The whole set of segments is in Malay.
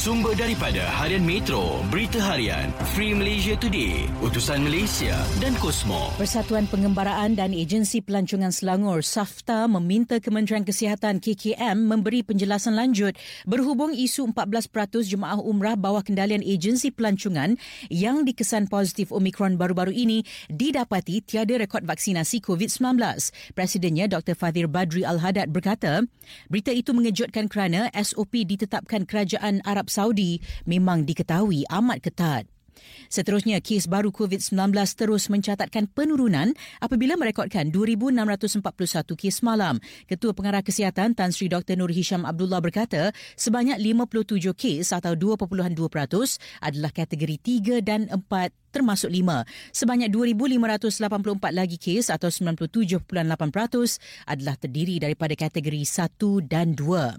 Sumber daripada Harian Metro, Berita Harian, Free Malaysia Today, Utusan Malaysia dan Kosmo. Persatuan Pengembaraan dan Agensi Pelancongan Selangor, SAFTA, meminta Kementerian Kesihatan KKM memberi penjelasan lanjut berhubung isu 14% jemaah umrah bawah kendalian Agensi Pelancongan yang dikesan positif Omicron baru-baru ini didapati tiada rekod vaksinasi COVID-19. Presidennya Dr. Fadhir Badri Al-Hadad berkata, berita itu mengejutkan kerana SOP ditetapkan Kerajaan Arab Saudi memang diketahui amat ketat. Seterusnya, kes baru COVID-19 terus mencatatkan penurunan apabila merekodkan 2,641 kes malam. Ketua Pengarah Kesihatan Tan Sri Dr. Nur Hisham Abdullah berkata sebanyak 57 kes atau 2.2% adalah kategori 3 dan 4 termasuk lima. Sebanyak 2,584 lagi kes atau 97.8% adalah terdiri daripada kategori satu dan dua.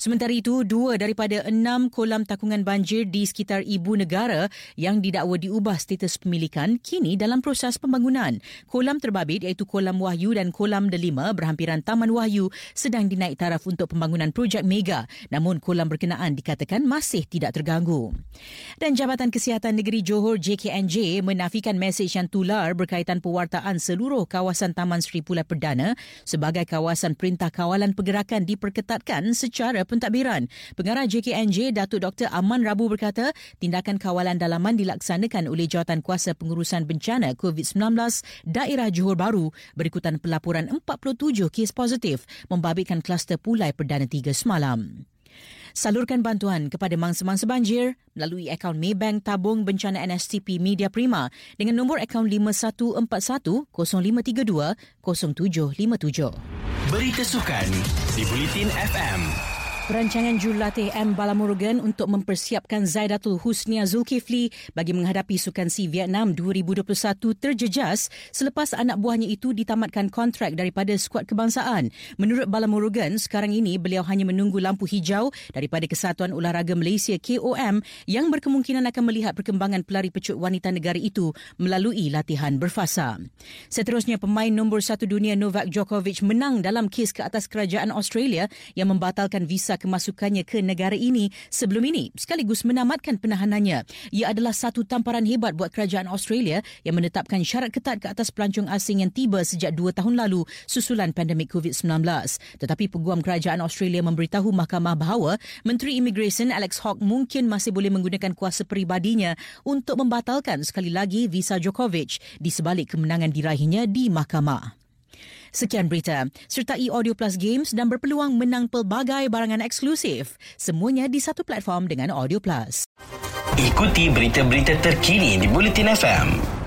Sementara itu, dua daripada enam kolam takungan banjir di sekitar ibu negara yang didakwa diubah status pemilikan kini dalam proses pembangunan. Kolam terbabit iaitu Kolam Wahyu dan Kolam Delima berhampiran Taman Wahyu sedang dinaik taraf untuk pembangunan projek mega namun kolam berkenaan dikatakan masih tidak terganggu. Dan Jabatan Kesihatan Negeri Johor JKN PNJ menafikan mesej yang tular berkaitan pewartaan seluruh kawasan Taman Seri Pulai Perdana sebagai kawasan perintah kawalan pergerakan diperketatkan secara pentadbiran. Pengarah JKNJ Datuk Dr. Aman Rabu berkata, tindakan kawalan dalaman dilaksanakan oleh Jawatan Kuasa Pengurusan Bencana COVID-19 Daerah Johor Bahru berikutan pelaporan 47 kes positif membabitkan kluster Pulai Perdana 3 semalam. Salurkan bantuan kepada mangsa-mangsa banjir melalui akaun Maybank Tabung Bencana NSTP Media Prima dengan nombor akaun 5141 0532 0757. Berita sukan di Bulletin FM. Perancangan jurulatih M. Balamurugan untuk mempersiapkan Zaidatul Husnia Zulkifli bagi menghadapi Sukan C Vietnam 2021 terjejas selepas anak buahnya itu ditamatkan kontrak daripada skuad kebangsaan. Menurut Balamurugan, sekarang ini beliau hanya menunggu lampu hijau daripada Kesatuan Olahraga Malaysia KOM yang berkemungkinan akan melihat perkembangan pelari pecut wanita negara itu melalui latihan berfasa. Seterusnya, pemain nombor satu dunia Novak Djokovic menang dalam kes ke atas kerajaan Australia yang membatalkan visa kemasukannya ke negara ini sebelum ini sekaligus menamatkan penahanannya. Ia adalah satu tamparan hebat buat kerajaan Australia yang menetapkan syarat ketat ke atas pelancong asing yang tiba sejak dua tahun lalu susulan pandemik COVID-19. Tetapi peguam kerajaan Australia memberitahu mahkamah bahawa Menteri Immigration Alex Hawke mungkin masih boleh menggunakan kuasa peribadinya untuk membatalkan sekali lagi visa Djokovic di sebalik kemenangan diraihnya di mahkamah. Sekian berita. Sertai Audio Plus Games dan berpeluang menang pelbagai barangan eksklusif. Semuanya di satu platform dengan Audio Plus. Ikuti berita-berita terkini di Bulletin FM.